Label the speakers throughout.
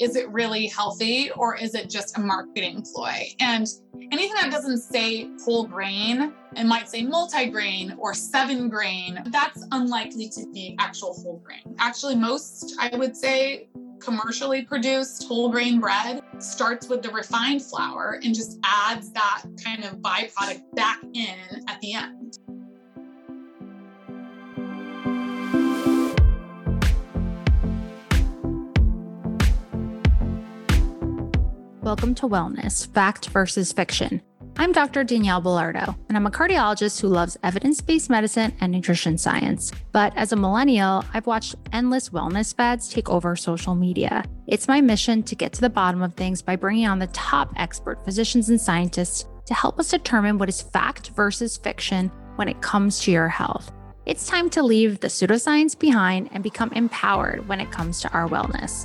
Speaker 1: Is it really healthy or is it just a marketing ploy? And anything that doesn't say whole grain and might say multi-grain or seven grain, that's unlikely to be actual whole grain. Actually, most, I would say, commercially produced whole grain bread starts with the refined flour and just adds that kind of byproduct back in at the end.
Speaker 2: Welcome to Wellness Fact versus Fiction. I'm Dr. Danielle Belardo, and I'm a cardiologist who loves evidence based medicine and nutrition science. But as a millennial, I've watched endless wellness fads take over social media. It's my mission to get to the bottom of things by bringing on the top expert physicians and scientists to help us determine what is fact versus fiction when it comes to your health. It's time to leave the pseudoscience behind and become empowered when it comes to our wellness.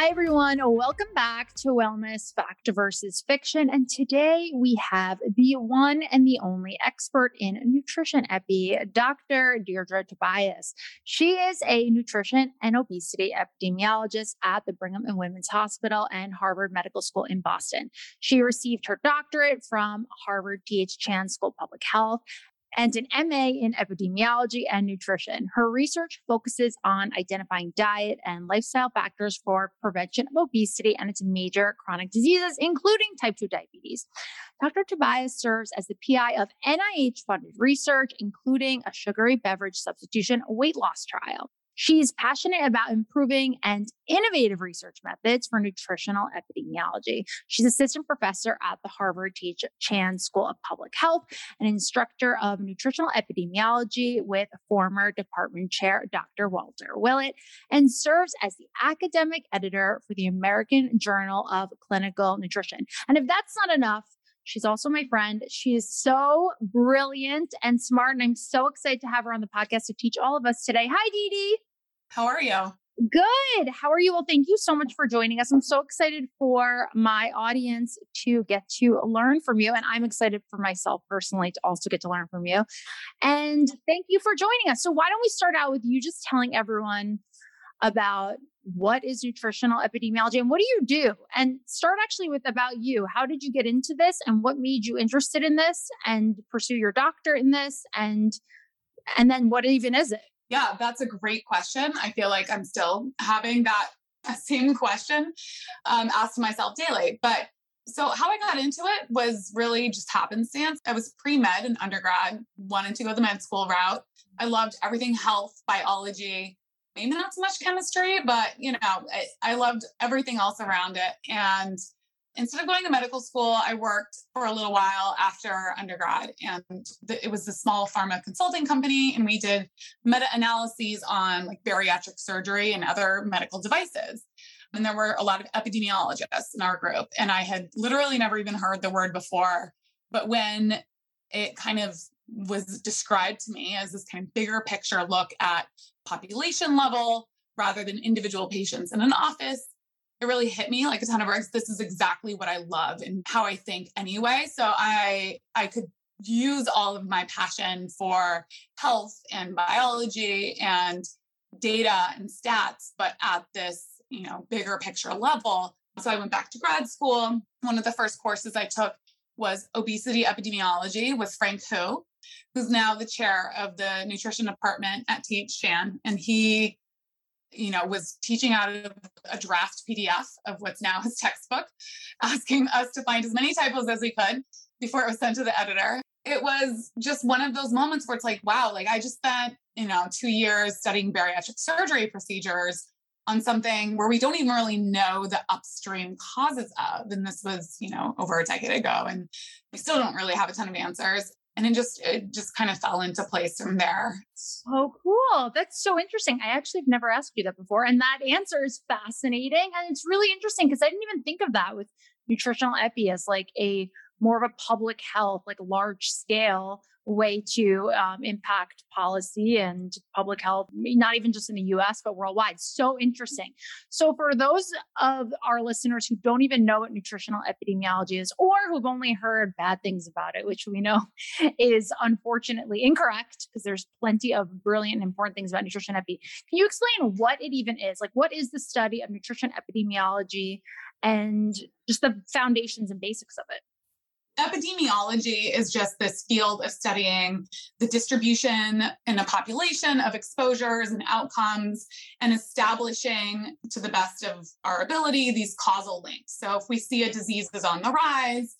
Speaker 2: Hi, everyone. Welcome back to Wellness Fact versus Fiction. And today we have the one and the only expert in nutrition epi, Dr. Deirdre Tobias. She is a nutrition and obesity epidemiologist at the Brigham and Women's Hospital and Harvard Medical School in Boston. She received her doctorate from Harvard T.H. Chan School of Public Health and an MA in epidemiology and nutrition. Her research focuses on identifying diet and lifestyle factors for prevention of obesity and its major chronic diseases, including type 2 diabetes. Dr. Tobias serves as the PI of NIH funded research, including a sugary beverage substitution weight loss trial. She's passionate about improving and innovative research methods for nutritional epidemiology. She's assistant professor at the Harvard. Chan School of Public Health, an instructor of nutritional epidemiology with former department chair Dr. Walter Willett, and serves as the academic editor for the American Journal of Clinical Nutrition. And if that's not enough, She's also my friend. She is so brilliant and smart. And I'm so excited to have her on the podcast to teach all of us today. Hi, Dee Dee.
Speaker 1: How are you?
Speaker 2: Good. How are you? Well, thank you so much for joining us. I'm so excited for my audience to get to learn from you. And I'm excited for myself personally to also get to learn from you. And thank you for joining us. So, why don't we start out with you just telling everyone about what is nutritional epidemiology and what do you do? And start actually with about you. How did you get into this and what made you interested in this and pursue your doctor in this? And and then what even is it?
Speaker 1: Yeah, that's a great question. I feel like I'm still having that same question um, asked myself daily. But so, how I got into it was really just happenstance. I was pre med in undergrad, wanted to go the med school route. I loved everything health, biology, maybe not so much chemistry, but you know, I, I loved everything else around it. And instead of going to medical school, I worked for a little while after undergrad, and the, it was a small pharma consulting company, and we did meta analyses on like bariatric surgery and other medical devices. And there were a lot of epidemiologists in our group, and I had literally never even heard the word before. But when it kind of was described to me as this kind of bigger picture look at population level rather than individual patients in an office it really hit me like a ton of bricks. This is exactly what I love and how I think anyway. So I I could use all of my passion for health and biology and data and stats, but at this you know, bigger picture level. So I went back to grad school. One of the first courses I took was obesity epidemiology with Frank Hu, who's now the chair of the nutrition department at TH Chan. And he, you know, was teaching out of a draft PDF of what's now his textbook, asking us to find as many typos as we could before it was sent to the editor. It was just one of those moments where it's like, wow, like I just spent, you know, two years studying bariatric surgery procedures on something where we don't even really know the upstream causes of. And this was, you know, over a decade ago. And we still don't really have a ton of answers. And it just it just kind of fell into place from there.
Speaker 2: So cool. That's so interesting. I actually have never asked you that before. And that answer is fascinating. And it's really interesting because I didn't even think of that with nutritional epi as like a more of a public health, like large scale way to um, impact policy and public health, not even just in the US, but worldwide. So interesting. So, for those of our listeners who don't even know what nutritional epidemiology is, or who've only heard bad things about it, which we know is unfortunately incorrect because there's plenty of brilliant and important things about nutrition epi. Can you explain what it even is? Like, what is the study of nutrition epidemiology and just the foundations and basics of it?
Speaker 1: Epidemiology is just this field of studying the distribution in a population of exposures and outcomes and establishing to the best of our ability these causal links. So if we see a disease is on the rise,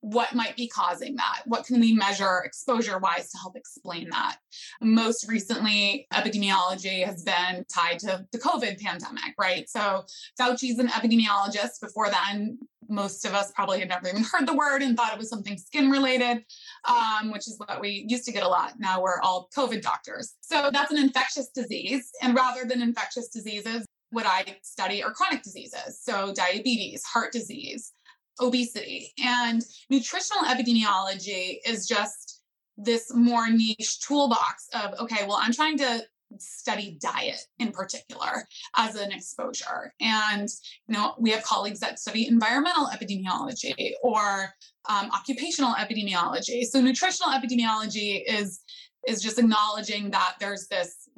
Speaker 1: what might be causing that? What can we measure exposure wise to help explain that? Most recently, epidemiology has been tied to the COVID pandemic, right? So Fauci's an epidemiologist. Before then, most of us probably had never even heard the word and thought it was something skin related, um, which is what we used to get a lot. Now we're all COVID doctors. So that's an infectious disease. And rather than infectious diseases, what I study are chronic diseases. So diabetes, heart disease, obesity. And nutritional epidemiology is just this more niche toolbox of, okay, well, I'm trying to study diet in particular as an exposure. And, you know, we have colleagues that study environmental epidemiology or um, occupational epidemiology. So nutritional epidemiology is is just acknowledging that there's this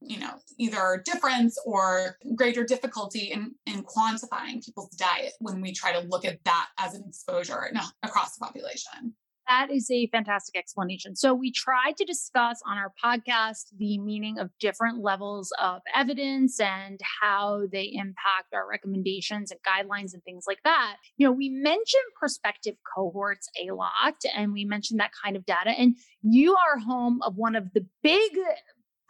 Speaker 1: you know either difference or greater difficulty in in quantifying people's diet when we try to look at that as an exposure across the population
Speaker 2: that is a fantastic explanation. So, we tried to discuss on our podcast the meaning of different levels of evidence and how they impact our recommendations and guidelines and things like that. You know, we mentioned prospective cohorts a lot and we mentioned that kind of data. And you are home of one of the big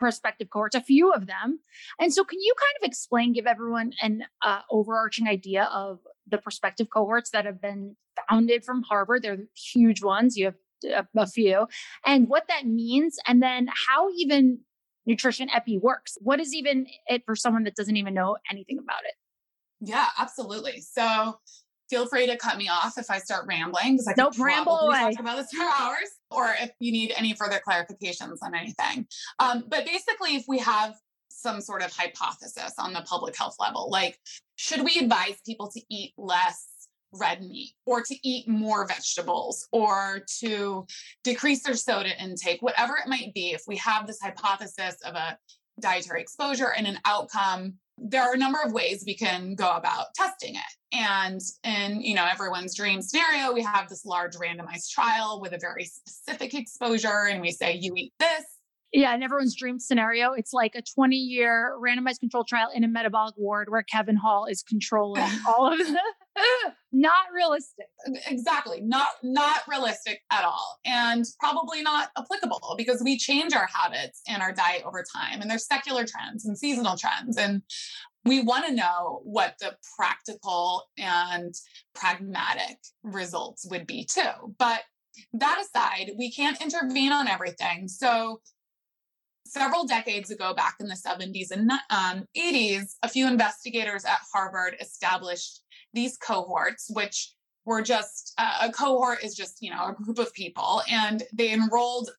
Speaker 2: prospective cohorts, a few of them. And so, can you kind of explain, give everyone an uh, overarching idea of the prospective cohorts that have been founded from Harvard. They're huge ones. You have a, a few, and what that means, and then how even nutrition epi works. What is even it for someone that doesn't even know anything about it?
Speaker 1: Yeah, absolutely. So feel free to cut me off if I start rambling because I
Speaker 2: nope,
Speaker 1: can
Speaker 2: ramble away.
Speaker 1: talk about this for hours, or if you need any further clarifications on anything. Um, but basically, if we have some sort of hypothesis on the public health level, like should we advise people to eat less red meat or to eat more vegetables or to decrease their soda intake, whatever it might be, if we have this hypothesis of a dietary exposure and an outcome, there are a number of ways we can go about testing it. And in you know everyone's dream scenario, we have this large randomized trial with a very specific exposure, and we say you eat this,
Speaker 2: yeah, in everyone's dream scenario, it's like a 20 year randomized control trial in a metabolic ward where Kevin Hall is controlling all of the not realistic.
Speaker 1: Exactly. Not not realistic at all. And probably not applicable because we change our habits and our diet over time. And there's secular trends and seasonal trends. And we want to know what the practical and pragmatic results would be too. But that aside, we can't intervene on everything. So several decades ago, back in the 70s and um, 80s, a few investigators at Harvard established these cohorts, which were just uh, a cohort is just, you know, a group of people. And they enrolled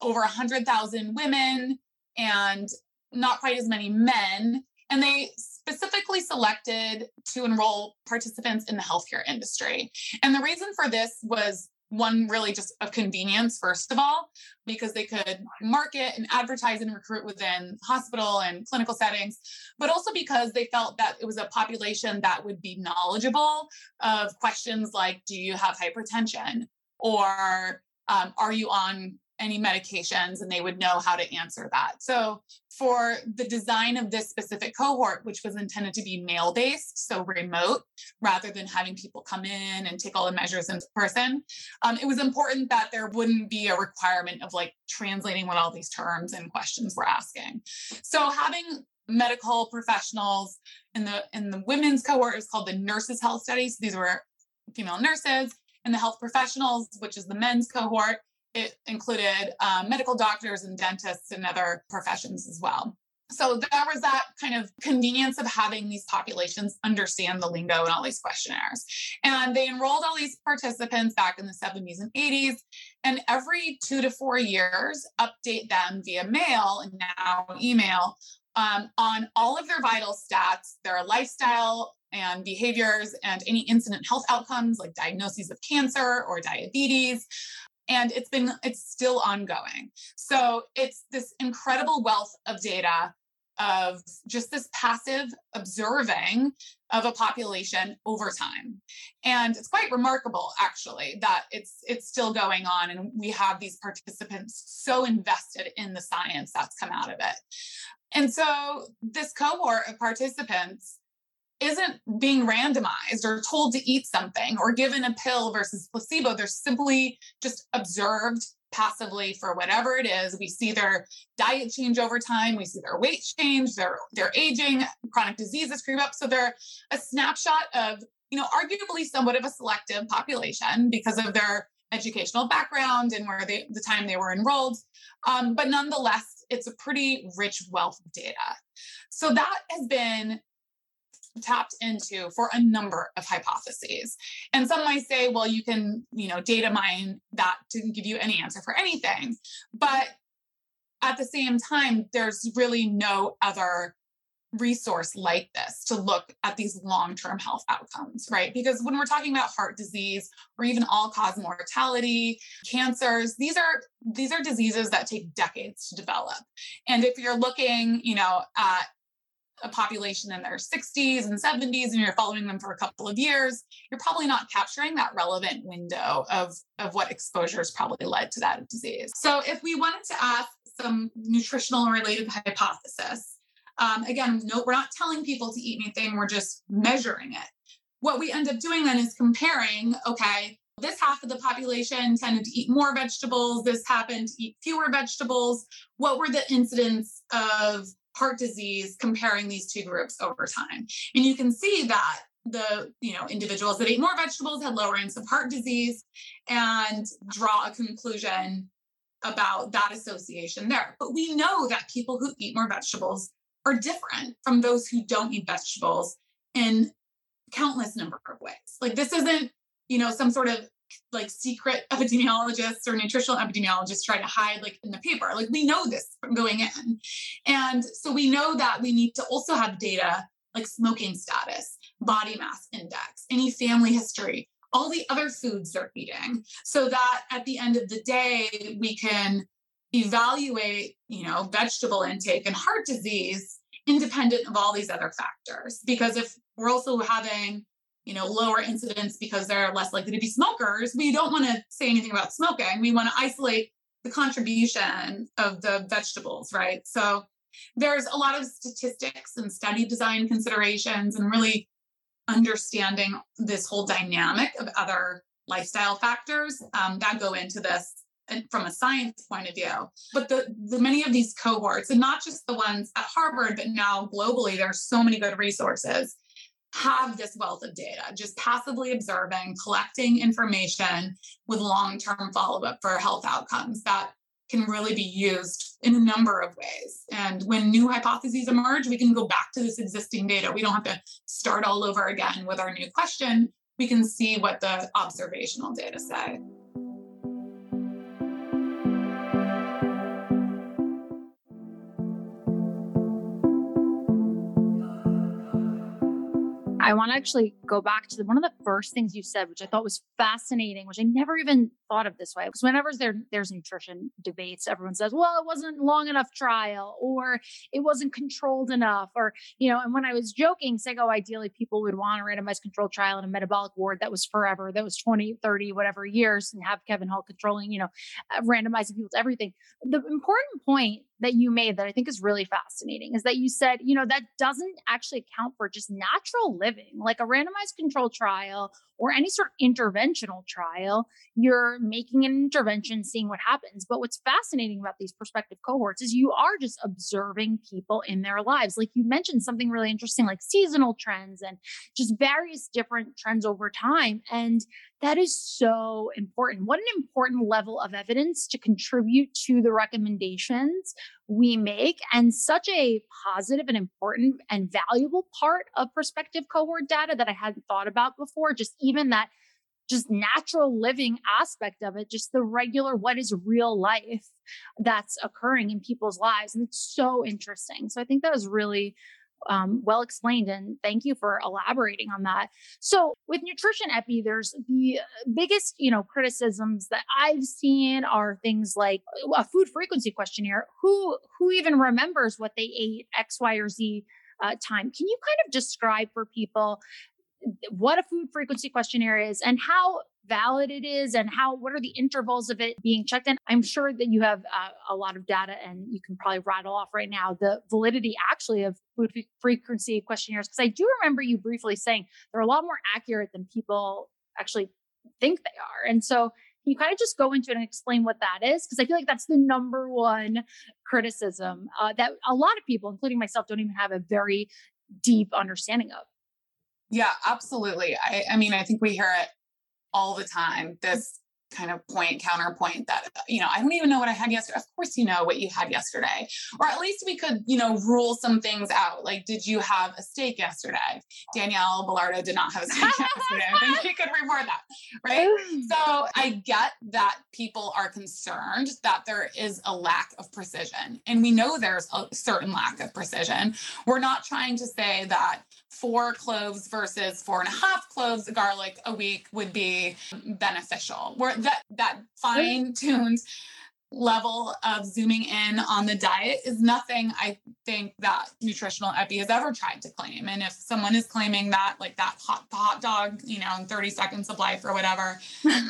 Speaker 1: over 100,000 women and not quite as many men. And they specifically selected to enroll participants in the healthcare industry. And the reason for this was one really just a convenience first of all because they could market and advertise and recruit within hospital and clinical settings but also because they felt that it was a population that would be knowledgeable of questions like do you have hypertension? or um, are you on any medications and they would know how to answer that. So, for the design of this specific cohort, which was intended to be mail based, so remote, rather than having people come in and take all the measures in person, um, it was important that there wouldn't be a requirement of like translating what all these terms and questions were asking. So, having medical professionals in the in the women's cohort is called the nurses health studies these were female nurses and the health professionals which is the men's cohort it included um, medical doctors and dentists and other professions as well. So there was that kind of convenience of having these populations understand the lingo and all these questionnaires. And they enrolled all these participants back in the 70s and 80s. And every two to four years, update them via mail and now email um, on all of their vital stats, their lifestyle and behaviors, and any incident health outcomes like diagnoses of cancer or diabetes, and it's been it's still ongoing. So it's this incredible wealth of data of just this passive observing of a population over time. And it's quite remarkable actually that it's it's still going on and we have these participants so invested in the science that's come out of it. And so this cohort of participants isn't being randomized or told to eat something or given a pill versus placebo. They're simply just observed passively for whatever it is. We see their diet change over time. We see their weight change, their, their aging, chronic diseases creep up. So they're a snapshot of, you know, arguably somewhat of a selective population because of their educational background and where they, the time they were enrolled. Um, but nonetheless, it's a pretty rich wealth of data. So that has been tapped into for a number of hypotheses. And some might say, well, you can, you know, data mine that to give you any answer for anything. But at the same time, there's really no other resource like this to look at these long-term health outcomes right because when we're talking about heart disease or even all-cause mortality cancers these are these are diseases that take decades to develop and if you're looking you know at a population in their 60s and 70s and you're following them for a couple of years, you're probably not capturing that relevant window of, of what exposures probably led to that disease. So if we wanted to ask some nutritional related hypothesis, um, again, no, we're not telling people to eat anything, we're just measuring it. What we end up doing then is comparing, okay, this half of the population tended to eat more vegetables, this happened to eat fewer vegetables. What were the incidents of heart disease comparing these two groups over time. And you can see that the you know individuals that ate more vegetables had lower rates of heart disease and draw a conclusion about that association there. But we know that people who eat more vegetables are different from those who don't eat vegetables in countless number of ways. Like this isn't, you know, some sort of like secret epidemiologists or nutritional epidemiologists try to hide like in the paper. Like we know this from going in. And so we know that we need to also have data like smoking status, body mass index, any family history, all the other foods they're eating, so that at the end of the day, we can evaluate, you know, vegetable intake and heart disease independent of all these other factors. Because if we're also having you know, lower incidence because they're less likely to be smokers. We don't want to say anything about smoking. We want to isolate the contribution of the vegetables, right? So there's a lot of statistics and study design considerations and really understanding this whole dynamic of other lifestyle factors um, that go into this from a science point of view. But the, the many of these cohorts, and not just the ones at Harvard, but now globally, there's so many good resources have this wealth of data, just passively observing, collecting information with long term follow up for health outcomes that can really be used in a number of ways. And when new hypotheses emerge, we can go back to this existing data. We don't have to start all over again with our new question. We can see what the observational data say.
Speaker 2: I want to actually go back to the, one of the first things you said, which I thought was fascinating, which I never even thought of this way because whenever there there's nutrition debates, everyone says, "Well, it wasn't long enough trial, or it wasn't controlled enough," or you know. And when I was joking, saying, "Oh, ideally people would want a randomized controlled trial in a metabolic ward that was forever, that was 20, 30, whatever years, and have Kevin Hall controlling, you know, uh, randomizing people to everything." The important point that you made that I think is really fascinating is that you said, you know, that doesn't actually account for just natural living, like a randomized controlled trial or any sort of interventional trial. You're making an intervention, seeing what happens. But what's fascinating about these prospective cohorts is you are just observing people in their lives. Like you mentioned something really interesting, like seasonal trends and just various different trends over time. And that is so important. What an important level of evidence to contribute to the recommendations we make, and such a positive and important and valuable part of prospective cohort data that I hadn't thought about before. Just even that just natural living aspect of it, just the regular, what is real life that's occurring in people's lives. And it's so interesting. So I think that was really um, well explained. And thank you for elaborating on that. So with nutrition epi, there's the biggest, you know, criticisms that I've seen are things like a food frequency questionnaire. Who who even remembers what they ate X, Y, or Z uh, time? Can you kind of describe for people what a food frequency questionnaire is and how valid it is and how what are the intervals of it being checked in. I'm sure that you have uh, a lot of data and you can probably rattle off right now the validity actually of food frequency questionnaires. Because i do remember you briefly saying they're a lot more accurate than people actually think they are. And so you kind of just go into it and explain what that is? Because i feel like that's the number one criticism uh, that a lot of people including myself don't even have a very deep understanding of
Speaker 1: yeah, absolutely. I, I mean, I think we hear it all the time. This kind of point counterpoint that uh, you know i don't even know what i had yesterday. Of course you know what you had yesterday. Or at least we could you know rule some things out like did you have a steak yesterday? Danielle Belardo did not have a steak yesterday. I think she could report that right? So i get that people are concerned that there is a lack of precision and we know there's a certain lack of precision. We're not trying to say that four cloves versus four and a half cloves of garlic a week would be beneficial. Where that that fine tuned level of zooming in on the diet is nothing I think that nutritional epi has ever tried to claim. And if someone is claiming that, like that hot hot dog, you know, in 30 seconds of life or whatever,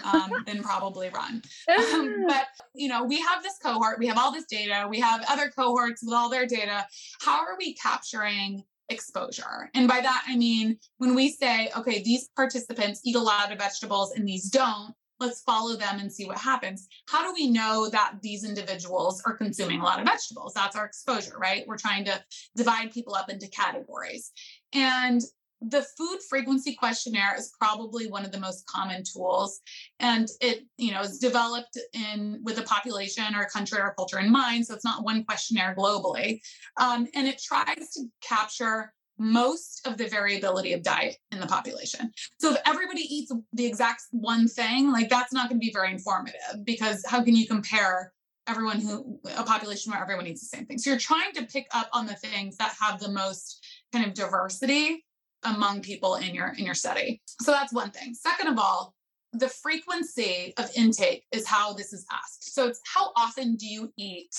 Speaker 1: um, then probably run. Um, but you know, we have this cohort, we have all this data, we have other cohorts with all their data. How are we capturing exposure. And by that, I mean, when we say, okay, these participants eat a lot of vegetables and these don't, let's follow them and see what happens. How do we know that these individuals are consuming a lot of vegetables? That's our exposure, right? We're trying to divide people up into categories. And the food frequency questionnaire is probably one of the most common tools. And it you know is developed in with a population or a country or culture in mind so it's not one questionnaire globally. Um, and it tries to capture most of the variability of diet in the population. So if everybody eats the exact one thing like that's not going to be very informative because how can you compare everyone who a population where everyone eats the same thing? So you're trying to pick up on the things that have the most kind of diversity among people in your in your study. So that's one thing. Second of all, the frequency of intake is how this is asked. So it's how often do you eat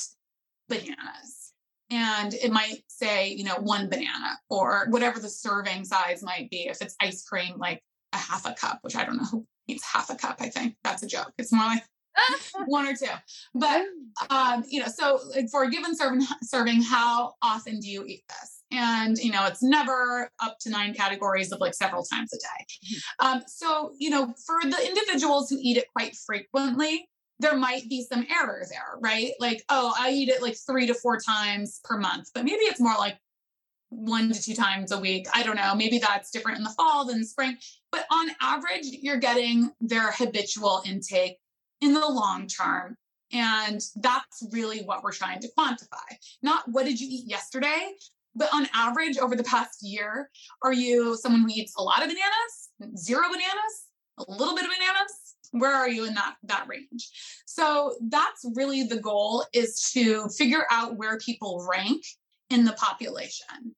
Speaker 1: bananas? And it might say, you know, one banana or whatever the serving size might be. If it's ice cream, like a half a cup, which I don't know who eats half a cup. I think that's a joke. It's more like one or two. But um, you know, so like for a given serving serving, how often do you eat this? And you know it's never up to nine categories of like several times a day. Mm-hmm. um, so you know for the individuals who eat it quite frequently there might be some error there right? Like oh i eat it like three to four times per month but maybe it's more like one to two times a week. I don't know. Maybe that's different in the fall than spring. But on average you're getting their habitual intake in the long term and that's really what we're trying to quantify. Not what did you eat yesterday, but on average, over the past year, are you someone who eats a lot of bananas, zero bananas, a little bit of bananas? Where are you in that that range? So that's really the goal is to figure out where people rank in the population.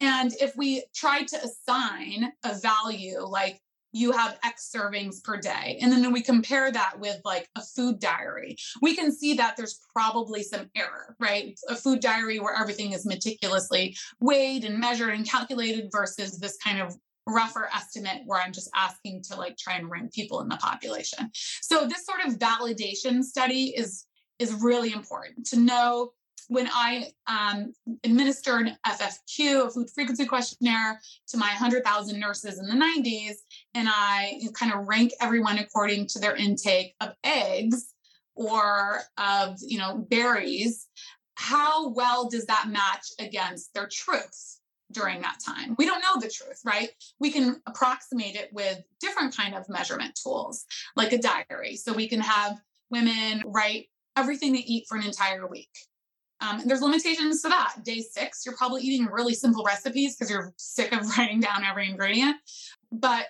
Speaker 1: And if we try to assign a value like you have X servings per day. And then we compare that with like a food diary, we can see that there's probably some error, right? A food diary where everything is meticulously weighed and measured and calculated versus this kind of rougher estimate where I'm just asking to like try and rank people in the population. So this sort of validation study is is really important to know when I um, administered FFQ, a food frequency questionnaire, to my 100,000 nurses in the 90s, and I kind of rank everyone according to their intake of eggs or of you know berries, how well does that match against their truths during that time? We don't know the truth, right? We can approximate it with different kind of measurement tools, like a diary. So we can have women write everything they eat for an entire week um, and there's limitations to that. Day six, you're probably eating really simple recipes because you're sick of writing down every ingredient. But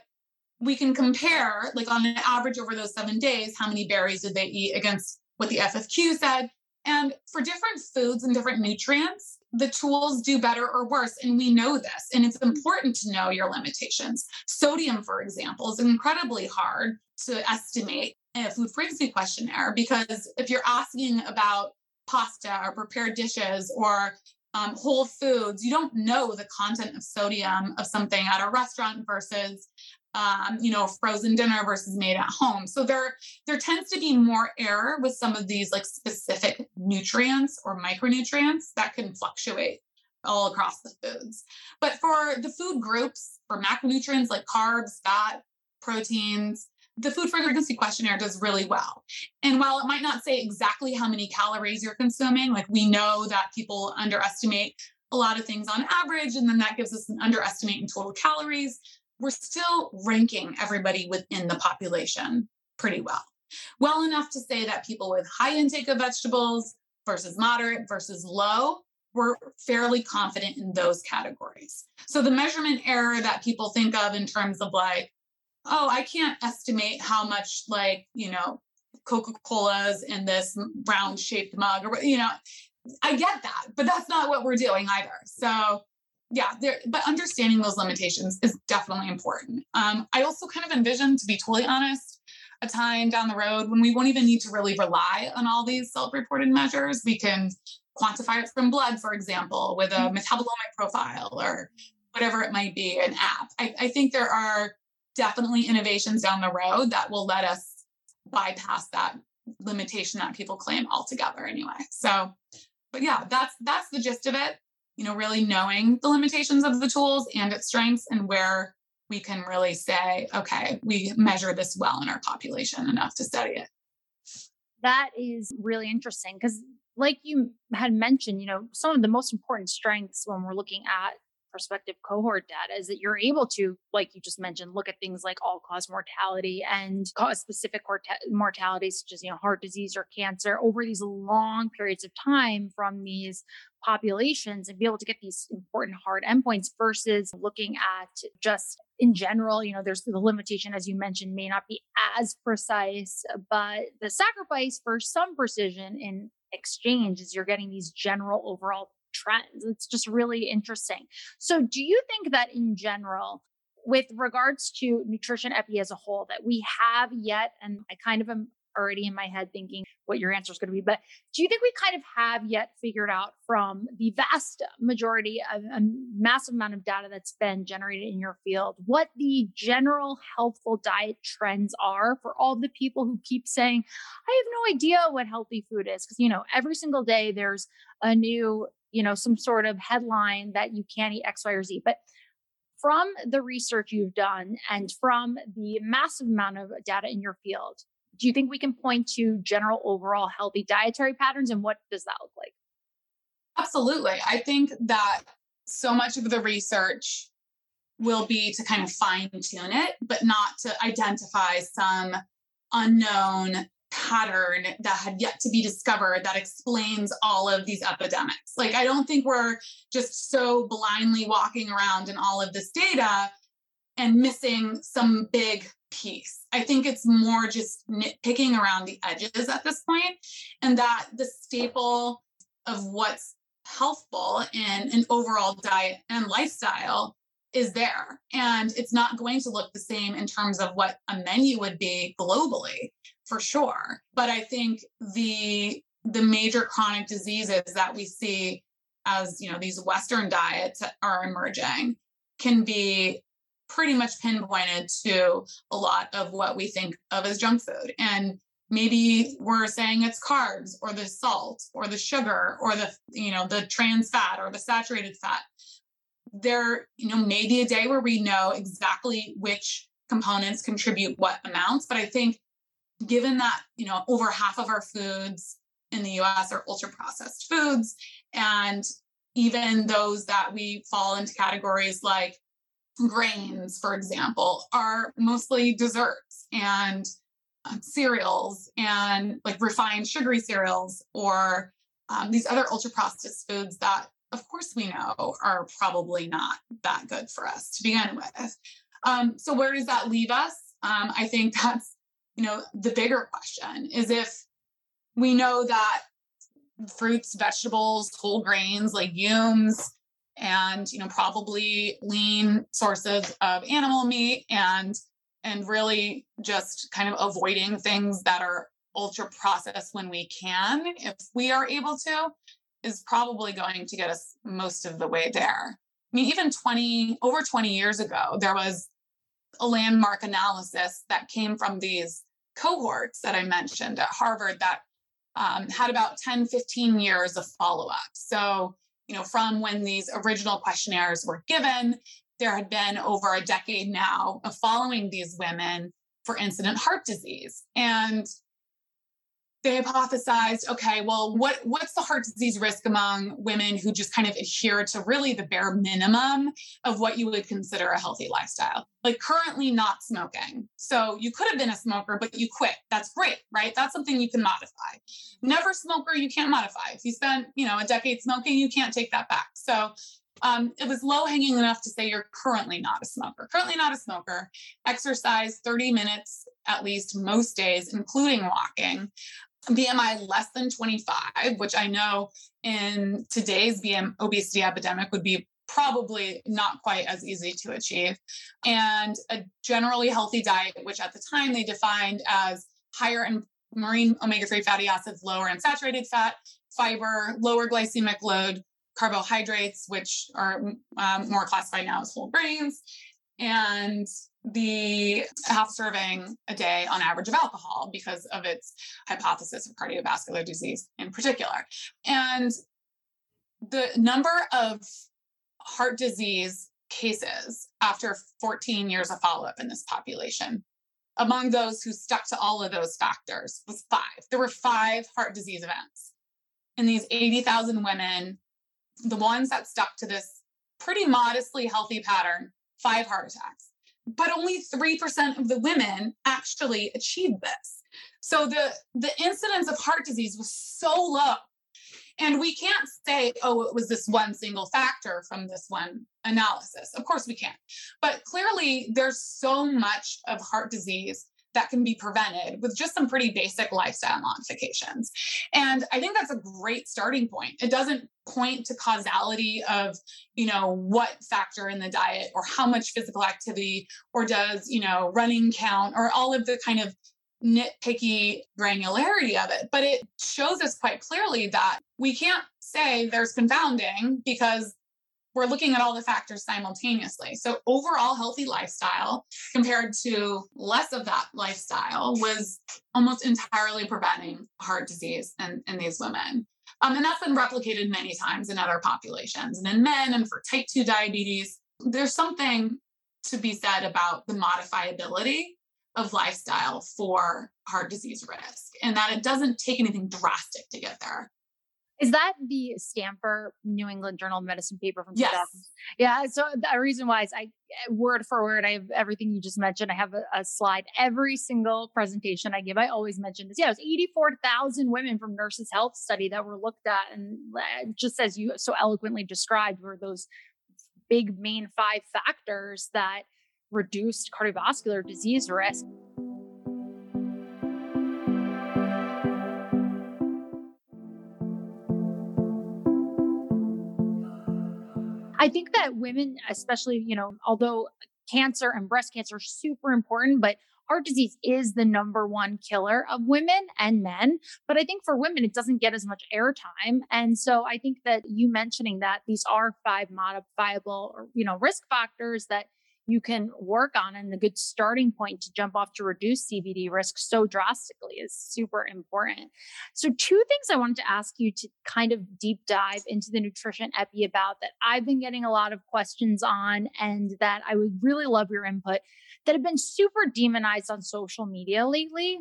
Speaker 1: we can compare, like on an average over those seven days, how many berries did they eat against what the FFQ said. And for different foods and different nutrients, the tools do better or worse. And we know this. And it's important to know your limitations. Sodium, for example, is incredibly hard to estimate in a food frequency questionnaire because if you're asking about pasta or prepared dishes or um, whole foods, you don't know the content of sodium of something at a restaurant versus um, you know, frozen dinner versus made at home. So there, there tends to be more error with some of these like specific nutrients or micronutrients that can fluctuate all across the foods. But for the food groups, for macronutrients like carbs, fat, proteins, the food frequency questionnaire does really well. And while it might not say exactly how many calories you're consuming, like we know that people underestimate a lot of things on average, and then that gives us an underestimate in total calories, we're still ranking everybody within the population pretty well. Well enough to say that people with high intake of vegetables versus moderate versus low, we're fairly confident in those categories. So the measurement error that people think of in terms of like, oh, I can't estimate how much like, you know, Coca-Cola's in this round shaped mug or, you know, I get that, but that's not what we're doing either. So yeah, there, but understanding those limitations is definitely important. Um, I also kind of envision, to be totally honest, a time down the road when we won't even need to really rely on all these self-reported measures. We can quantify it from blood, for example, with a mm-hmm. metabolomic profile or whatever it might be, an app. I, I think there are definitely innovations down the road that will let us bypass that limitation that people claim altogether anyway. So, but yeah, that's that's the gist of it. You know, really knowing the limitations of the tools and its strengths and where we can really say, okay, we measure this well in our population enough to study it.
Speaker 2: That is really interesting because like you had mentioned, you know, some of the most important strengths when we're looking at prospective cohort data is that you're able to, like you just mentioned, look at things like all cause mortality and cause specific mortalities such as, you know, heart disease or cancer over these long periods of time from these populations and be able to get these important hard endpoints versus looking at just in general, you know, there's the limitation, as you mentioned, may not be as precise, but the sacrifice for some precision in exchange is you're getting these general overall trends. It's just really interesting. So, do you think that in general, with regards to nutrition epi as a whole, that we have yet, and I kind of am already in my head thinking what your answer is going to be. But do you think we kind of have yet figured out from the vast majority of a massive amount of data that's been generated in your field what the general healthful diet trends are for all the people who keep saying, I have no idea what healthy food is? Because, you know, every single day there's a new you know, some sort of headline that you can't eat X, Y, or Z. But from the research you've done and from the massive amount of data in your field, do you think we can point to general overall healthy dietary patterns and what does that look like?
Speaker 1: Absolutely. I think that so much of the research will be to kind of fine tune it, but not to identify some unknown pattern that had yet to be discovered that explains all of these epidemics. Like, I don't think we're just so blindly walking around in all of this data and missing some big piece. I think it's more just nitpicking around the edges at this point, and that the staple of what's healthful in an overall diet and lifestyle is there. And it's not going to look the same in terms of what a menu would be globally, for sure. But I think the the major chronic diseases that we see as you know these western diets are emerging can be pretty much pinpointed to a lot of what we think of as junk food and maybe we're saying it's carbs or the salt or the sugar or the you know the trans fat or the saturated fat there you know maybe a day where we know exactly which components contribute what amounts but i think given that you know over half of our foods in the us are ultra processed foods and even those that we fall into categories like grains for example are mostly desserts and um, cereals and like refined sugary cereals or um, these other ultra processed foods that of course we know are probably not that good for us to begin with. Um, so where does that leave us? Um, i think that's you know the bigger question is if we know that fruits vegetables whole grains legumes and you know probably lean sources of animal meat and and really just kind of avoiding things that are ultra processed when we can, if we are able to, is probably going to get us most of the way there. I mean, even 20, over 20 years ago, there was a landmark analysis that came from these cohorts that I mentioned at Harvard that um, had about 10, 15 years of follow up. So, you know, from when these original questionnaires were given there had been over a decade now of following these women for incident heart disease. And they hypothesized, okay, well, what, what's the heart disease risk among women who just kind of adhere to really the bare minimum of what you would consider a healthy lifestyle? Like currently not smoking. So you could have been a smoker, but you quit. That's great, right? That's something you can modify. Never smoker, you can't modify. If you spent, you know, a decade smoking, you can't take that back. So um, it was low hanging enough to say you're currently not a smoker. Currently not a smoker. Exercise 30 minutes at least most days, including walking. BMI less than 25, which I know in today's BM obesity epidemic would be probably not quite as easy to achieve. And a generally healthy diet, which at the time they defined as higher in marine omega 3 fatty acids, lower in saturated fat, fiber, lower glycemic load, carbohydrates, which are um, more classified now as whole grains, and the half serving a day on average of alcohol because of its hypothesis of cardiovascular disease in particular. And the number of heart disease cases after 14 years of follow up in this population among those who stuck to all of those factors was five. There were five heart disease events in these 80,000 women the ones that stuck to this pretty modestly healthy pattern, five heart attacks. But only 3% of the women actually achieved this. So the, the incidence of heart disease was so low. And we can't say, oh, it was this one single factor from this one analysis. Of course we can't. But clearly, there's so much of heart disease that can be prevented with just some pretty basic lifestyle modifications. And I think that's a great starting point. It doesn't point to causality of, you know, what factor in the diet or how much physical activity or does, you know, running count or all of the kind of nitpicky granularity of it. But it shows us quite clearly that we can't say there's confounding because we're looking at all the factors simultaneously. So, overall healthy lifestyle compared to less of that lifestyle was almost entirely preventing heart disease in, in these women. Um, and that's been replicated many times in other populations and in men and for type 2 diabetes. There's something to be said about the modifiability of lifestyle for heart disease risk and that it doesn't take anything drastic to get there.
Speaker 2: Is that the Stampfer New England Journal of Medicine paper from
Speaker 1: yes.
Speaker 2: 2000? Yeah. So the reason why is I eh, word for word, I have everything you just mentioned. I have a, a slide. Every single presentation I give, I always mention this. Yeah, it was 84,000 women from Nurses Health Study that were looked at. And eh, just as you so eloquently described, were those big main five factors that reduced cardiovascular disease risk. I think that women, especially, you know, although cancer and breast cancer are super important, but heart disease is the number one killer of women and men. But I think for women, it doesn't get as much airtime. And so I think that you mentioning that these are five modifiable, or, you know, risk factors that you can work on and a good starting point to jump off to reduce CVD risk so drastically is super important. So, two things I wanted to ask you to kind of deep dive into the nutrition epi about that I've been getting a lot of questions on and that I would really love your input that have been super demonized on social media lately.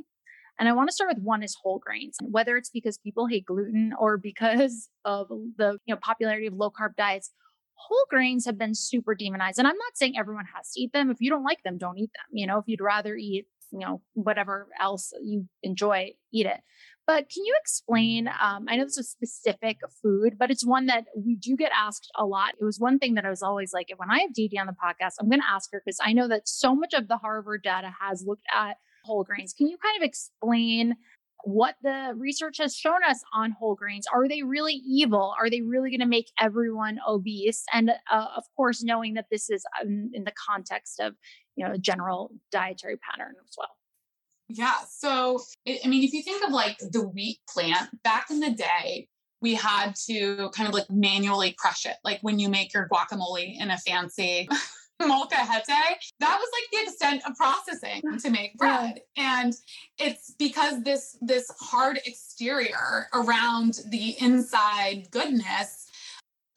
Speaker 2: And I want to start with one is whole grains, whether it's because people hate gluten or because of the you know popularity of low carb diets whole grains have been super demonized. And I'm not saying everyone has to eat them. If you don't like them, don't eat them. You know, if you'd rather eat, you know, whatever else you enjoy, eat it. But can you explain? Um, I know this is specific food, but it's one that we do get asked a lot. It was one thing that I was always like, when I have Dee Dee on the podcast, I'm going to ask her because I know that so much of the Harvard data has looked at whole grains. Can you kind of explain what the research has shown us on whole grains. Are they really evil? Are they really going to make everyone obese? And uh, of course, knowing that this is um, in the context of you know a general dietary pattern as well.
Speaker 1: Yeah. So, I mean, if you think of like the wheat plant back in the day, we had to kind of like manually crush it. Like when you make your guacamole in a fancy molcajete, that was like the extent of processing to make bread. And it's because this this hard exterior around the inside goodness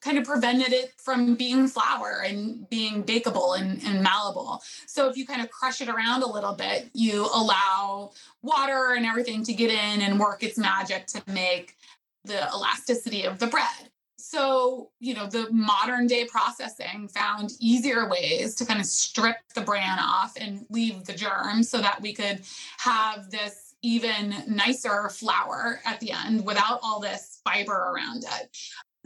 Speaker 1: kind of prevented it from being flour and being bakeable and, and malleable. So if you kind of crush it around a little bit, you allow water and everything to get in and work its magic to make the elasticity of the bread. So, you know, the modern day processing found easier ways to kind of strip the bran off and leave the germ so that we could have this even nicer flour at the end without all this fiber around it.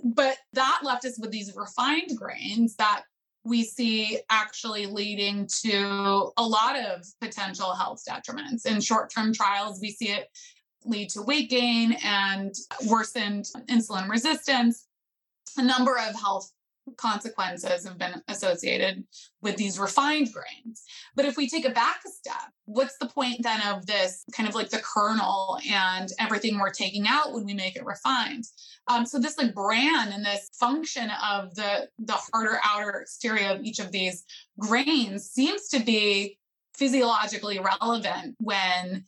Speaker 1: But that left us with these refined grains that we see actually leading to a lot of potential health detriments. In short term trials, we see it lead to weight gain and worsened insulin resistance a number of health consequences have been associated with these refined grains. But if we take it back a step, what's the point then of this kind of like the kernel and everything we're taking out when we make it refined? Um, so this like bran and this function of the the harder outer exterior of each of these grains seems to be physiologically relevant when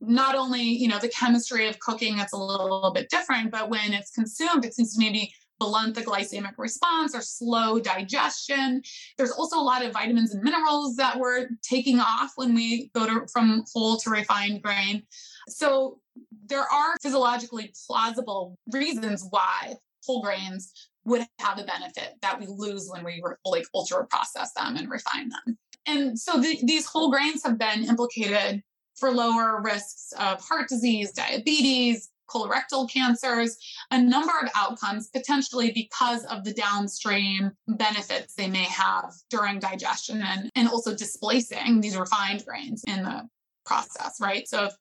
Speaker 1: not only you know the chemistry of cooking it's a little bit different but when it's consumed it seems to maybe blunt the glycemic response or slow digestion. There's also a lot of vitamins and minerals that we're taking off when we go to from whole to refined grain. So there are physiologically plausible reasons why whole grains would have a benefit that we lose when we like ultra process them and refine them. And so the, these whole grains have been implicated for lower risks of heart disease, diabetes, colorectal cancers, a number of outcomes potentially because of the downstream benefits they may have during digestion and, and also displacing these refined grains in the process, right? So if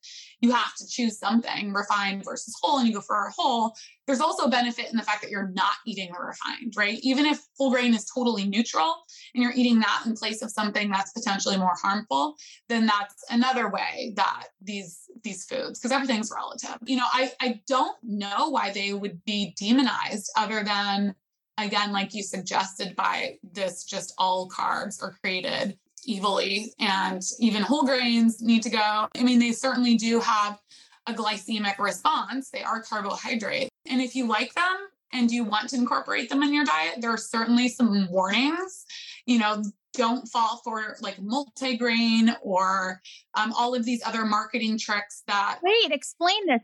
Speaker 1: you have to choose something refined versus whole and you go for a whole, there's also a benefit in the fact that you're not eating the refined, right? Even if whole grain is totally neutral and you're eating that in place of something that's potentially more harmful, then that's another way that these these foods, because everything's relative. You know, I, I don't know why they would be demonized other than again, like you suggested, by this just all carbs are created evilly and even whole grains need to go. I mean, they certainly do have a glycemic response. They are carbohydrates. And if you like them and you want to incorporate them in your diet, there are certainly some warnings. You know, don't fall for like multigrain or um, all of these other marketing tricks that.
Speaker 2: Wait, explain this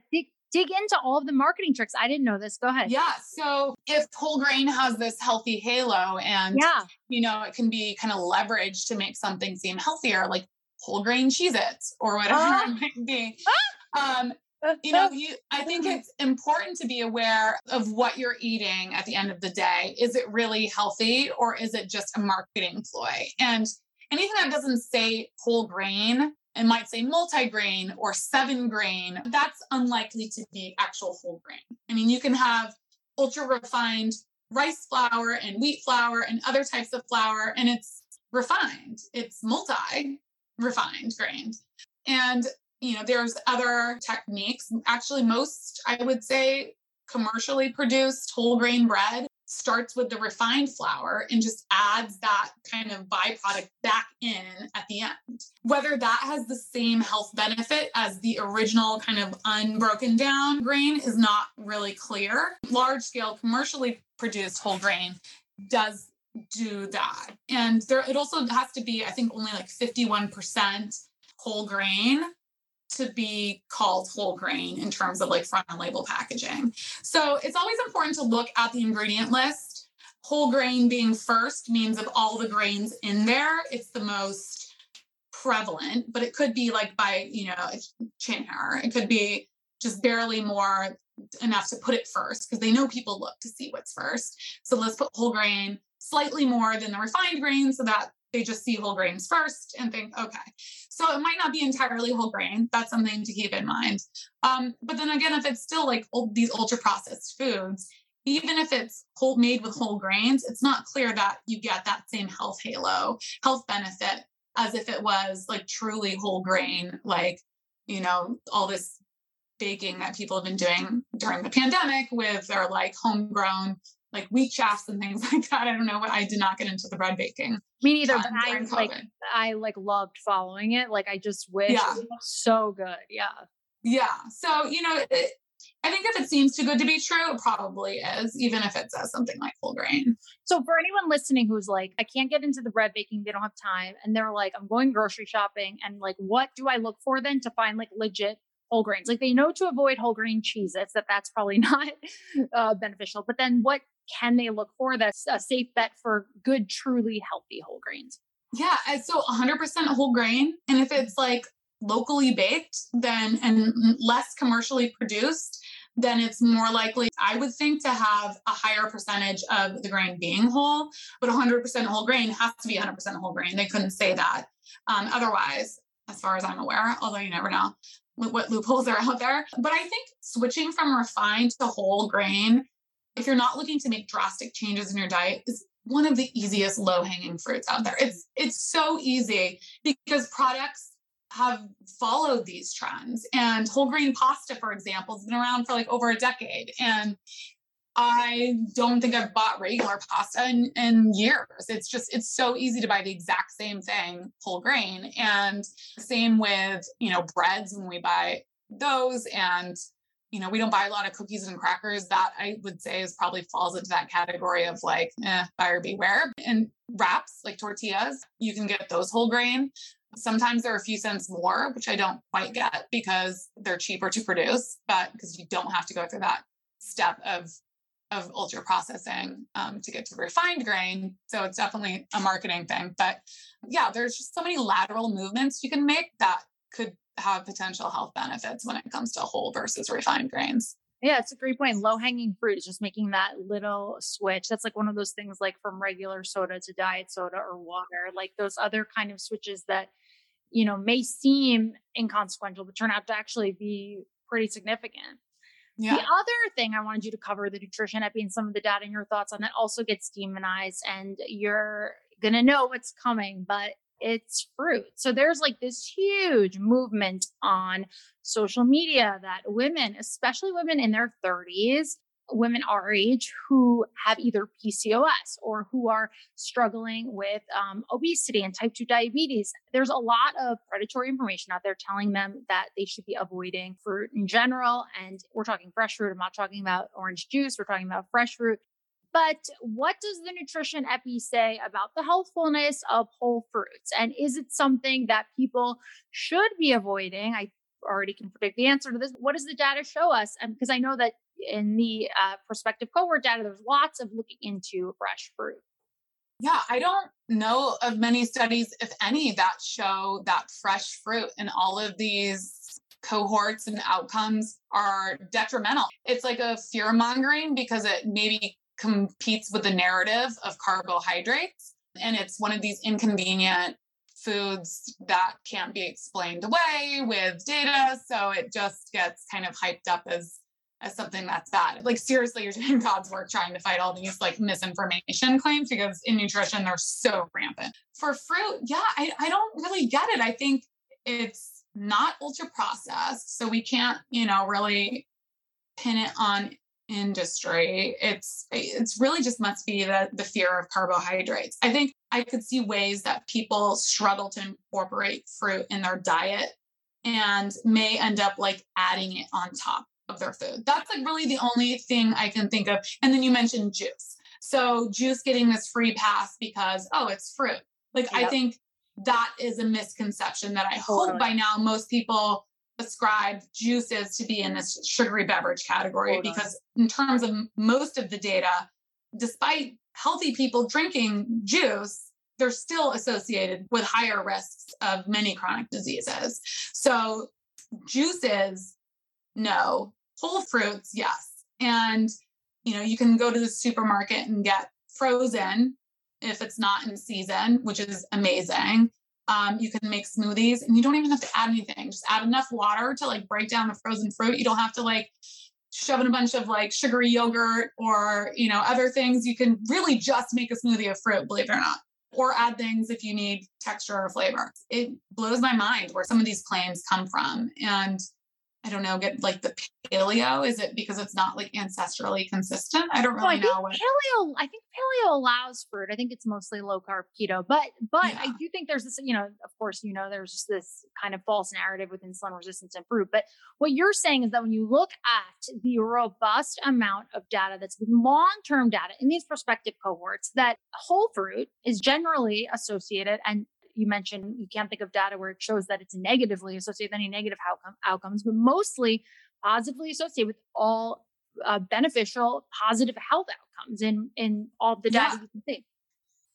Speaker 2: dig into all of the marketing tricks. I didn't know this. Go ahead.
Speaker 1: Yeah. So if whole grain has this healthy halo and yeah. you know, it can be kind of leveraged to make something seem healthier, like whole grain Cheez Its or whatever uh, it might be. Um, you know, you I think it's important to be aware of what you're eating at the end of the day. Is it really healthy or is it just a marketing ploy? And anything that doesn't say whole grain it might say multi-grain or seven grain. That's unlikely to be actual whole grain. I mean, you can have ultra refined rice flour and wheat flour and other types of flour, and it's refined. It's multi refined grained. And you know, there's other techniques. Actually, most I would say commercially produced whole grain bread starts with the refined flour and just adds that kind of byproduct back in at the end. Whether that has the same health benefit as the original kind of unbroken down grain is not really clear. Large scale commercially produced whole grain does do that. And there it also has to be I think only like 51% whole grain to be called whole grain in terms of like front and label packaging. So it's always important to look at the ingredient list. Whole grain being first means of all the grains in there, it's the most prevalent, but it could be like by, you know, chin hair. It could be just barely more enough to put it first because they know people look to see what's first. So let's put whole grain slightly more than the refined grain so that they just see whole grains first and think, okay. So it might not be entirely whole grain. That's something to keep in mind. Um, but then again, if it's still like old, these ultra processed foods, even if it's whole made with whole grains, it's not clear that you get that same health halo, health benefit as if it was like truly whole grain, like, you know, all this baking that people have been doing during the pandemic with their like homegrown like wheat chaffs and things like that. I don't know what I did not get into the bread baking.
Speaker 2: Me neither, but I like I like loved following it. Like I just wish yeah. so good. Yeah.
Speaker 1: Yeah. So, you know, it, I think if it seems too good to be true, it probably is, even if it says something like full grain.
Speaker 2: So, for anyone listening who's like, I can't get into the bread baking, they don't have time, and they're like, I'm going grocery shopping, and like, what do I look for then to find like legit whole grains? Like, they know to avoid whole grain cheeses, that that's probably not uh, beneficial. But then, what can they look for that's a safe bet for good, truly healthy whole grains?
Speaker 1: Yeah. So 100% whole grain. And if it's like locally baked, then and less commercially produced, then it's more likely, I would think, to have a higher percentage of the grain being whole. But 100% whole grain has to be 100% whole grain. They couldn't say that um, otherwise, as far as I'm aware, although you never know what loopholes are out there. But I think switching from refined to whole grain if you're not looking to make drastic changes in your diet, is one of the easiest low-hanging fruits out there. It's it's so easy because products have followed these trends. And whole grain pasta, for example, has been around for like over a decade. And I don't think I've bought regular pasta in, in years. It's just, it's so easy to buy the exact same thing, whole grain. And same with, you know, breads when we buy those and you know, we don't buy a lot of cookies and crackers. That I would say is probably falls into that category of like, eh, buyer beware. And wraps like tortillas, you can get those whole grain. Sometimes they're a few cents more, which I don't quite get because they're cheaper to produce, but because you don't have to go through that step of of ultra processing um, to get to refined grain. So it's definitely a marketing thing. But yeah, there's just so many lateral movements you can make that could have potential health benefits when it comes to whole versus refined grains.
Speaker 2: Yeah, it's a great point. Low hanging fruit is just making that little switch. That's like one of those things like from regular soda to diet soda or water, like those other kind of switches that, you know, may seem inconsequential, but turn out to actually be pretty significant. Yeah. The other thing I wanted you to cover the nutrition epi and some of the data and your thoughts on that also gets demonized and you're going to know what's coming, but it's fruit. So there's like this huge movement on social media that women, especially women in their 30s, women our age who have either PCOS or who are struggling with um, obesity and type 2 diabetes. There's a lot of predatory information out there telling them that they should be avoiding fruit in general. And we're talking fresh fruit. I'm not talking about orange juice. We're talking about fresh fruit. But what does the nutrition epi say about the healthfulness of whole fruits? And is it something that people should be avoiding? I already can predict the answer to this. What does the data show us? And because I know that in the uh, prospective cohort data, there's lots of looking into fresh fruit.
Speaker 1: Yeah, I don't know of many studies, if any, that show that fresh fruit in all of these cohorts and outcomes are detrimental. It's like a fear mongering because it maybe competes with the narrative of carbohydrates. And it's one of these inconvenient foods that can't be explained away with data. So it just gets kind of hyped up as as something that's bad. Like seriously, you're doing God's work trying to fight all these like misinformation claims because in nutrition they're so rampant. For fruit, yeah, I, I don't really get it. I think it's not ultra processed. So we can't, you know, really pin it on industry. It's it's really just must be the the fear of carbohydrates. I think I could see ways that people struggle to incorporate fruit in their diet and may end up like adding it on top of their food. That's like really the only thing I can think of. And then you mentioned juice. So juice getting this free pass because oh, it's fruit. Like yep. I think that is a misconception that I totally. hope by now most people ascribe juices to be in this sugary beverage category totally. because in terms of most of the data despite healthy people drinking juice they're still associated with higher risks of many chronic diseases. So juices no. Whole fruits yes. And you know you can go to the supermarket and get frozen if it's not in season which is amazing um, you can make smoothies and you don't even have to add anything. Just add enough water to like break down the frozen fruit. You don't have to like shove in a bunch of like sugary yogurt or you know other things. You can really just make a smoothie of fruit believe it or not or add things if you need texture or flavor. It blows my mind where some of these claims come from and I don't know, get like the paleo? Is it because it's not like ancestrally consistent? I don't really know.
Speaker 2: What... Paleo, I think paleo allows fruit. I think it's mostly low carb keto, but but yeah. I do think there's this, you know, of course, you know, there's just this kind of false narrative with insulin resistance and fruit. But what you're saying is that when you look at the robust amount of data that's long-term data in these prospective cohorts, that whole fruit is generally associated and you mentioned you can't think of data where it shows that it's negatively associated with any negative outcome, outcomes, but mostly positively associated with all uh, beneficial, positive health outcomes in in all the data yeah. you can see.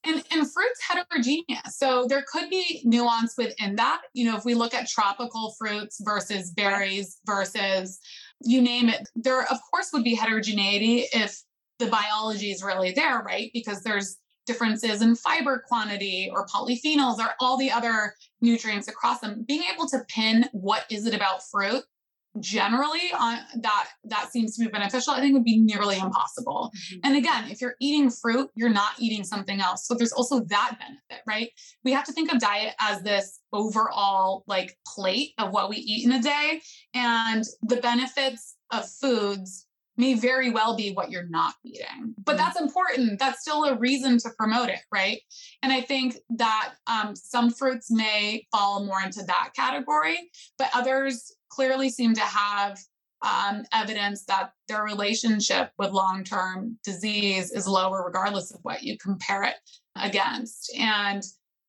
Speaker 1: And, and fruit's heterogeneous. So there could be nuance within that. You know, if we look at tropical fruits versus berries versus you name it, there of course would be heterogeneity if the biology is really there, right? Because there's differences in fiber quantity or polyphenols or all the other nutrients across them. Being able to pin what is it about fruit generally on that that seems to be beneficial i think would be nearly impossible. Mm-hmm. and again if you're eating fruit you're not eating something else. So there's also that benefit right? We have to think of diet as this overall like plate of what we eat in a day. And the benefits of foods may very well be what you're not eating. But mm. that's important. That's still a reason to promote it, right? And I think that um, some fruits may fall more into that category, but others clearly seem to have um, evidence that their relationship with long term disease is lower, regardless of what you compare it against. And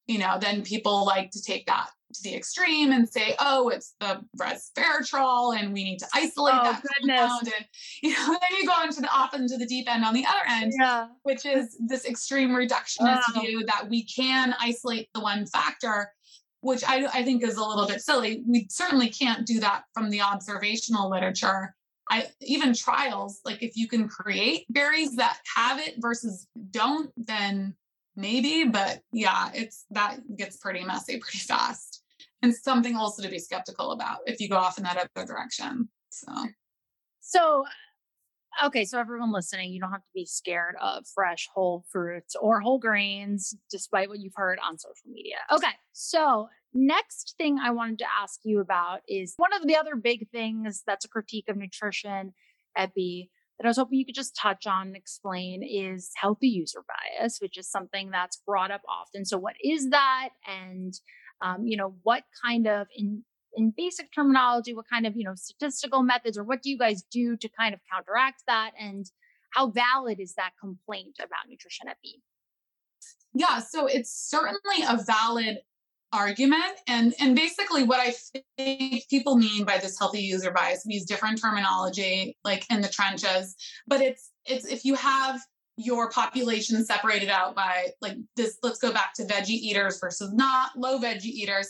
Speaker 1: you know, then people like to take that to the extreme and say, oh, it's the resveratrol and we need to isolate oh, that goodness. compound. And you know, then you go into the off into the deep end on the other end, yeah. which is this extreme reductionist wow. view that we can isolate the one factor, which I, I think is a little bit silly. We certainly can't do that from the observational literature. I even trials, like if you can create berries that have it versus don't, then maybe, but yeah, it's that gets pretty messy pretty fast. And something also to be skeptical about if you go off in that other direction. So,
Speaker 2: so okay, so everyone listening, you don't have to be scared of fresh whole fruits or whole grains, despite what you've heard on social media. Okay, so next thing I wanted to ask you about is one of the other big things that's a critique of nutrition, Epi, that I was hoping you could just touch on and explain is healthy user bias, which is something that's brought up often. So, what is that? And, um, you know, what kind of, in, in basic terminology, what kind of, you know, statistical methods or what do you guys do to kind of counteract that? And how valid is that complaint about nutrition epi?
Speaker 1: Yeah, so it's certainly a valid argument and and basically what i think people mean by this healthy user bias we use different terminology like in the trenches but it's it's if you have your population separated out by like this let's go back to veggie eaters versus not low veggie eaters.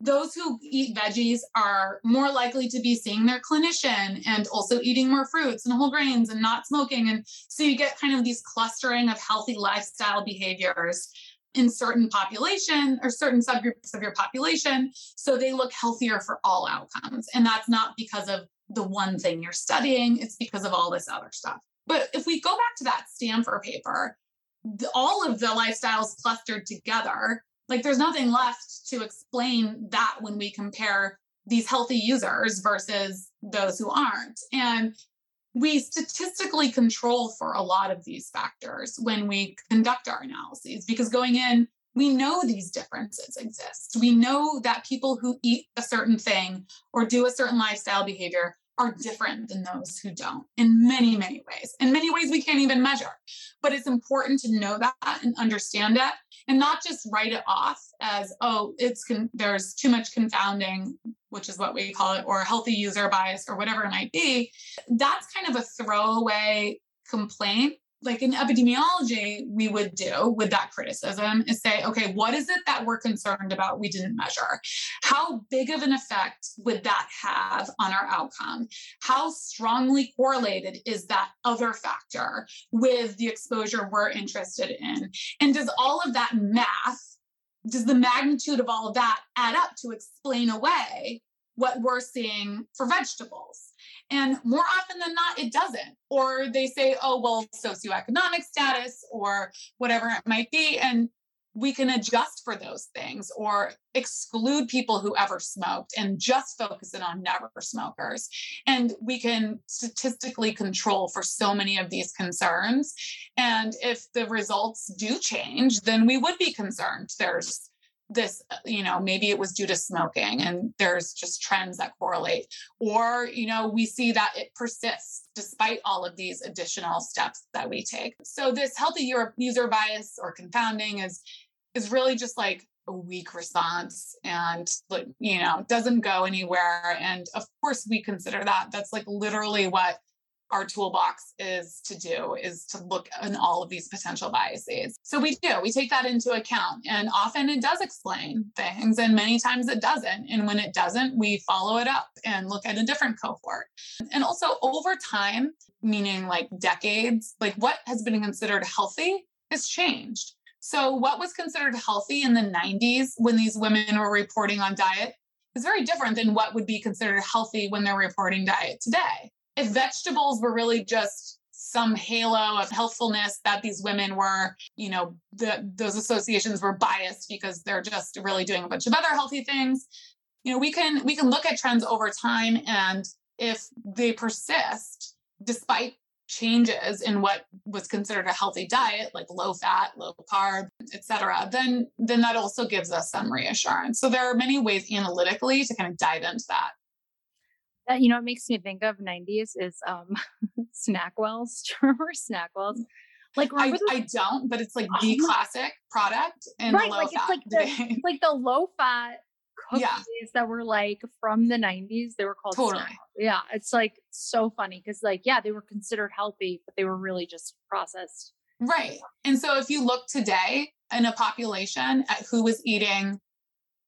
Speaker 1: Those who eat veggies are more likely to be seeing their clinician and also eating more fruits and whole grains and not smoking. And so you get kind of these clustering of healthy lifestyle behaviors in certain population or certain subgroups of your population. So they look healthier for all outcomes. And that's not because of the one thing you're studying, it's because of all this other stuff. But if we go back to that Stampfer paper, the, all of the lifestyles clustered together, like there's nothing left to explain that when we compare these healthy users versus those who aren't. And we statistically control for a lot of these factors when we conduct our analyses because going in, we know these differences exist. We know that people who eat a certain thing or do a certain lifestyle behavior are different than those who don't in many, many ways. In many ways, we can't even measure. But it's important to know that and understand it and not just write it off as, oh, it's con- there's too much confounding, which is what we call it, or healthy user bias or whatever it might be. That's kind of a throwaway complaint like in epidemiology we would do with that criticism is say okay what is it that we're concerned about we didn't measure? How big of an effect would that have on our outcome? How strongly correlated is that other factor with the exposure we're interested in? And does all of that math does the magnitude of all of that add up to explain away what we're seeing for vegetables and more often than not, it doesn't. Or they say, oh, well, socioeconomic status or whatever it might be. And we can adjust for those things or exclude people who ever smoked and just focus in on never smokers. And we can statistically control for so many of these concerns. And if the results do change, then we would be concerned. There's this uh, you know maybe it was due to smoking and there's just trends that correlate or you know we see that it persists despite all of these additional steps that we take. So this healthy user bias or confounding is is really just like a weak response and you know doesn't go anywhere. And of course we consider that. That's like literally what our toolbox is to do is to look in all of these potential biases. So we do, we take that into account. And often it does explain things, and many times it doesn't. And when it doesn't, we follow it up and look at a different cohort. And also over time, meaning like decades, like what has been considered healthy has changed. So, what was considered healthy in the 90s when these women were reporting on diet is very different than what would be considered healthy when they're reporting diet today if vegetables were really just some halo of healthfulness that these women were, you know, the, those associations were biased because they're just really doing a bunch of other healthy things. You know, we can we can look at trends over time, and if they persist, despite changes in what was considered a healthy diet like low fat low carb etc then then that also gives us some reassurance so there are many ways analytically to kind of dive into that
Speaker 2: that you know it makes me think of 90s is um snackwells do you remember snackwells
Speaker 1: like I, I don't but it's like oh, the classic product and right like
Speaker 2: it's like the, like the low fat cookies yeah. that were like from the 90s they were called totally. yeah it's like so funny because like yeah they were considered healthy but they were really just processed.
Speaker 1: Right and so if you look today in a population at who was eating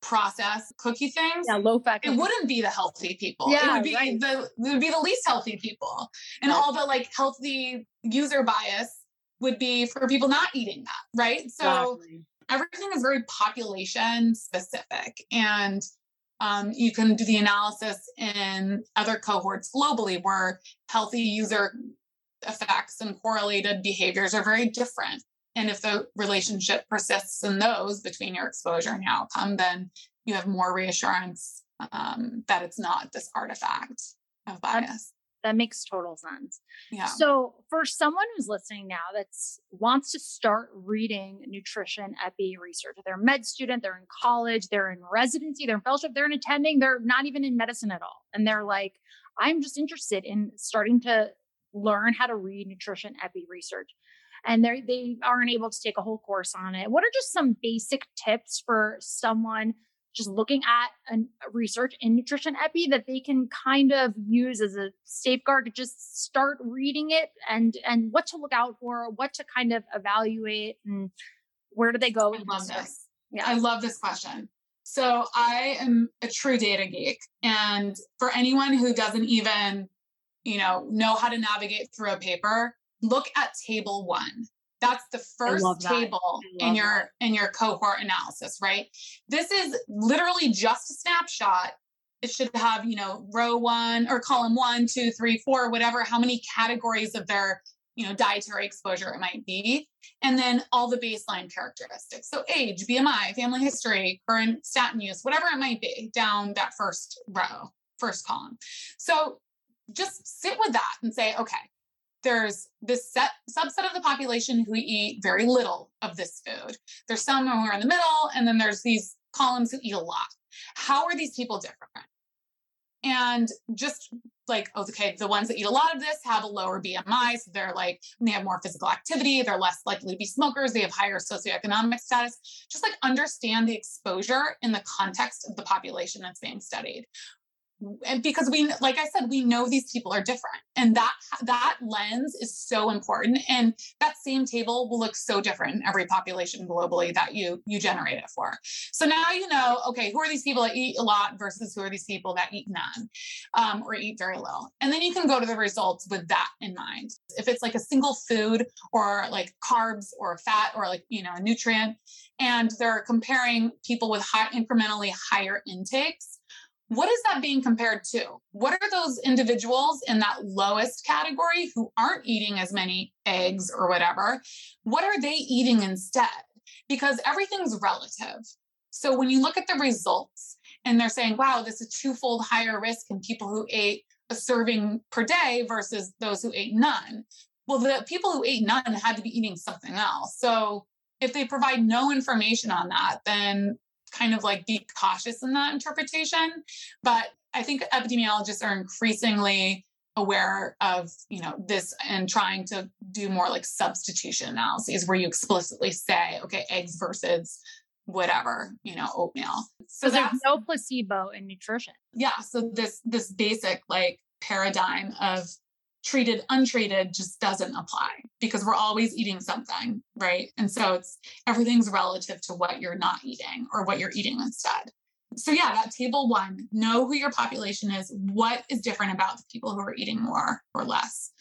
Speaker 1: processed cookie things,
Speaker 2: yeah, low fat.
Speaker 1: It wouldn't be the healthy people. Yeah, it would be right. the it would be the least healthy people, and right. all the like healthy user bias would be for people not eating that, right? So exactly. everything is very population specific, and um, you can do the analysis in other cohorts globally where healthy user effects and correlated behaviors are very different. And if the relationship persists in those between your exposure and your outcome, then you have more reassurance um, that it's not this artifact of bias.
Speaker 2: That, makes total sense. Yeah. So for someone who's listening now that wants to start reading nutrition epi research, they're a med student, they're in college, they're in residency, they're in fellowship, they're in attending, they're not even in medicine at all. And they're like, I'm just interested in starting to learn how to read nutrition epi research and they they aren't able to take a whole course on it. What are just some basic tips for someone just looking at a research in nutrition epi that they can kind of use as a safeguard to just start reading it and and what to look out for, what to kind of evaluate, and where do they go?
Speaker 1: I love this. Yeah, I love this question. So I am a true data geek, and for anyone who doesn't even you know know how to navigate through a paper look at table one. That's the first table in your that. in your cohort analysis, right? This is literally just a snapshot it should have, you know, row one or column one, two, three, four, whatever, how many categories of their, you know, dietary exposure it might be. And then all the baseline characteristics. So age, BMI, family history, current statin use, whatever it might be down that first row, first column. So just sit with that and say, okay, there's this set subset of the population who eat very little of this food. There's some who are in the middle, and then there's these columns who eat a lot. How are these people different? And just like, okay, the ones that eat a lot of this have a lower BMI. So they're like, they have more physical activity. They're less likely to be smokers. They have higher socioeconomic status. Just like understand the exposure in the context of the population that's being studied and because we like i said we know these people are different and that that lens is so important and that same table will look so different in every population globally that you you generate it for. So now you know okay who are these people that eat a lot versus who are these people that eat none um, or eat very little? And then you can go to the results with that in mind. If it's like a single food or like carbs or fat or like you know a nutrient and they're comparing people with high incrementally higher intakes what is that being compared to? What are those individuals in that lowest category who aren't eating as many eggs or whatever? What are they eating instead? Because everything's relative. So when you look at the results and they're saying, wow, this is twofold higher risk in people who ate a serving per day versus those who ate none. Well, the people who ate none had to be eating something else. So if they provide no information on that, then kind of like be cautious in that interpretation. But I think epidemiologists are increasingly aware of you know this and trying to do more like substitution analyses where you explicitly say okay eggs versus whatever you know oatmeal
Speaker 2: so there's no placebo in nutrition
Speaker 1: yeah so this this basic like paradigm of treated untreated just doesn't apply because we're always eating something right? And so it's everything's relative to what you're not eating or what you're eating instead. So yeah that table one know who your population is what is different about the people who are eating more or less.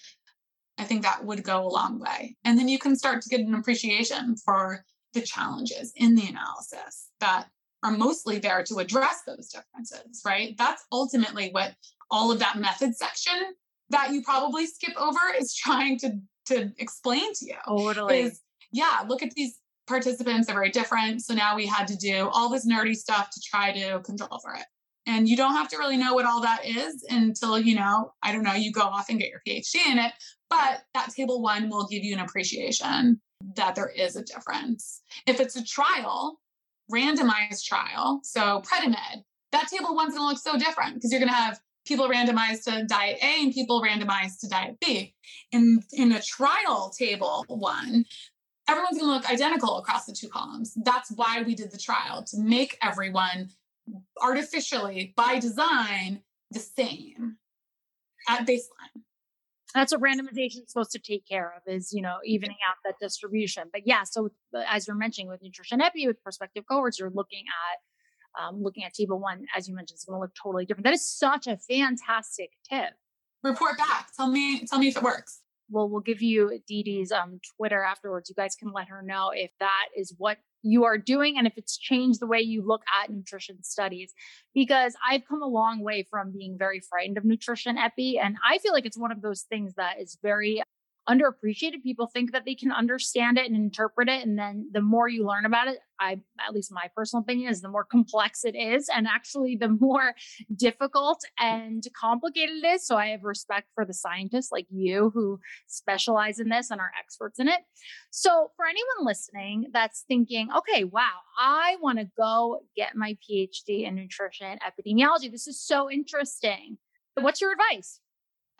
Speaker 1: I think that would go a long way. And then you can start to get an appreciation for the challenges in the analysis that are mostly there to address those differences right? That's ultimately what all of that method section that you probably skip over is trying to to explain to you.
Speaker 2: Totally.
Speaker 1: Is yeah, look at these participants, they're very different. So now we had to do all this nerdy stuff to try to control for it. And you don't have to really know what all that is until, you know, I don't know, you go off and get your PhD in it. But that table one will give you an appreciation that there is a difference. If it's a trial, randomized trial, so Predimed, that table one's gonna look so different because you're gonna have people randomized to diet A and people randomized to diet B. In in a trial table one, everyone's going to look identical across the two columns. That's why we did the trial to make everyone artificially by design the same at baseline.
Speaker 2: That's what randomization is supposed to take care of is, you know, evening out that distribution. But yeah, so uh, as you're mentioning with nutrition epi with prospective cohorts, you're looking at um, looking at table one, as you mentioned, is going to look totally different. That is such a fantastic tip.
Speaker 1: Report back. Tell me, tell me if it works.
Speaker 2: Well, we'll give you Dee Dee's um, Twitter afterwards. You guys can let her know if that is what you are doing and if it's changed the way you look at nutrition studies. Because I've come a long way from being very frightened of nutrition epi. And I feel like it's one of those things that is very underappreciated. People think that they can understand it and interpret it. And then the more you learn about it, I, at least my personal opinion is the more complex it is and actually the more difficult and complicated it is. So I have respect for the scientists like you who specialize in this and are experts in it. So for anyone listening that's thinking, okay, wow, I want to go get my PhD in nutrition epidemiology. This is so interesting. What's your advice?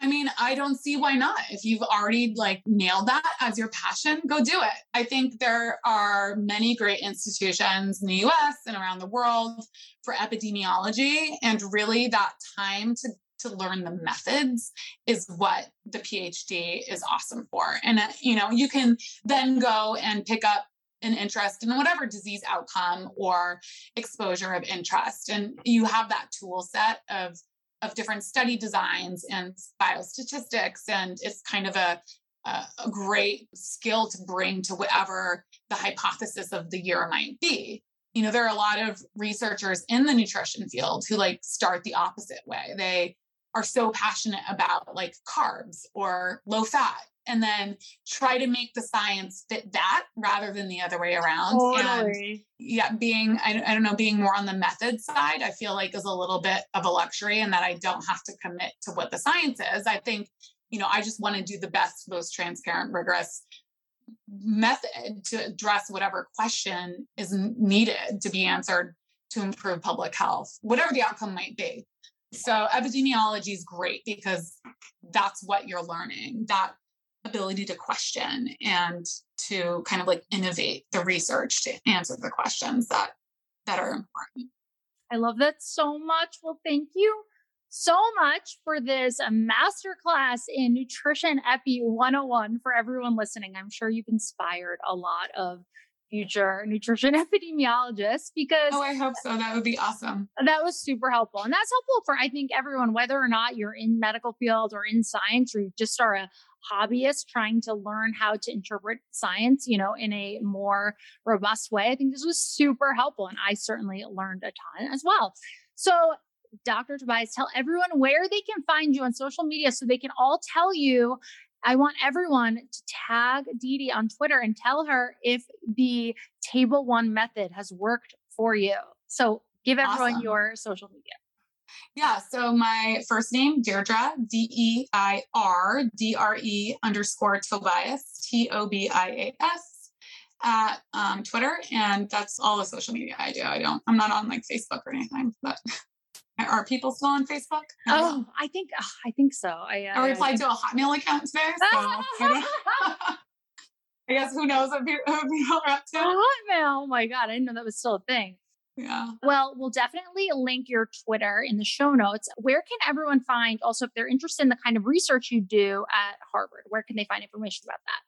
Speaker 1: I mean, I don't see why not. If you've already like nailed that as your passion, go do it. I think there are many great institutions in the US and around the world for epidemiology and really that time to to learn the methods is what the PhD is awesome for. And uh, you know, you can then go and pick up an interest in whatever disease outcome or exposure of interest and you have that tool set of of different study designs and biostatistics. And it's kind of a, a, a great skill to bring to whatever the hypothesis of the year might be. you know, there are a lot of researchers in the nutrition field who like start the opposite way. They are so passionate about like carbs or low fat and then try to make the science fit that rather than the other way around.
Speaker 2: Totally.
Speaker 1: And yeah, being, I, I don't know, being more on the method side, I feel like is a little bit of a luxury and that I don't have to commit to what the science is. I think, you know, I just want to do the best, most transparent, rigorous method to address whatever question is needed to be answered to improve public health, whatever the outcome might be. So epidemiology is great because that's what you're learning. That ability to question and to kind of like innovate the research to answer the questions that that are important.
Speaker 2: I love that so much. Well, thank you so much for this uh, masterclass in nutrition epi 101 for everyone listening. I'm sure you've inspired a lot of future nutrition epidemiologists because
Speaker 1: oh i hope so. That would be awesome.
Speaker 2: That was super helpful and that's helpful for i think everyone whether or not you're in medical field or in science or you just are a hobbyist trying to learn how to interpret science you know in a more robust way. I think this was super helpful and i certainly learned a ton as well. So Dr. Tobias, tell everyone where they can find you on social media so they can all tell you I want everyone to tag Dee Dee on Twitter and tell her if the table one method has worked for you. So give everyone awesome. your social media.
Speaker 1: Yeah. So my first name, Deirdre, D E I R D R E underscore Tobias, T O B I A S at um, Twitter. And that's all the social media I do. I don't, I'm not on like Facebook or anything, but Are people still on Facebook?
Speaker 2: Oh, I think I think so. I,
Speaker 1: uh, I replied to a Hotmail account today. So I, guess who knows what people, are up to.
Speaker 2: Hotmail. Oh my god, I didn't know that was still a thing.
Speaker 1: Yeah.
Speaker 2: Well, we'll definitely link your Twitter in the show notes. Where can everyone find also if they're interested in the kind of research you do at Harvard? Where can they find information about that?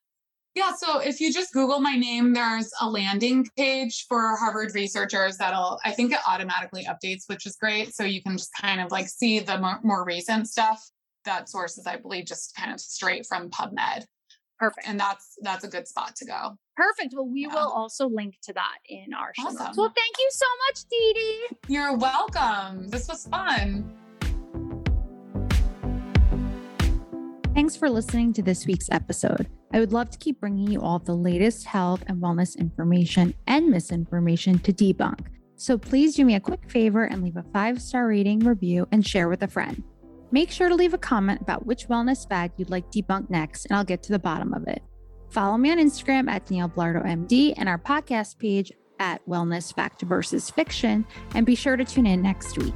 Speaker 1: Yeah, so if you just Google my name, there's a landing page for Harvard researchers that'll, I think it automatically updates, which is great. So you can just kind of like see the more, more recent stuff. That sources, I believe, just kind of straight from PubMed.
Speaker 2: Perfect.
Speaker 1: And that's that's a good spot to go.
Speaker 2: Perfect. Well, we yeah. will also link to that in our show awesome. Well, thank you so much, Dee Dee.
Speaker 1: You're welcome. This was fun.
Speaker 2: Thanks for listening to this week's episode. I would love to keep bringing you all the latest health and wellness information and misinformation to debunk. So please do me a quick favor and leave a five star rating, review, and share with a friend. Make sure to leave a comment about which wellness fad you'd like debunked next, and I'll get to the bottom of it. Follow me on Instagram at Danielle Belardo MD and our podcast page at Wellness Fact versus Fiction, and be sure to tune in next week.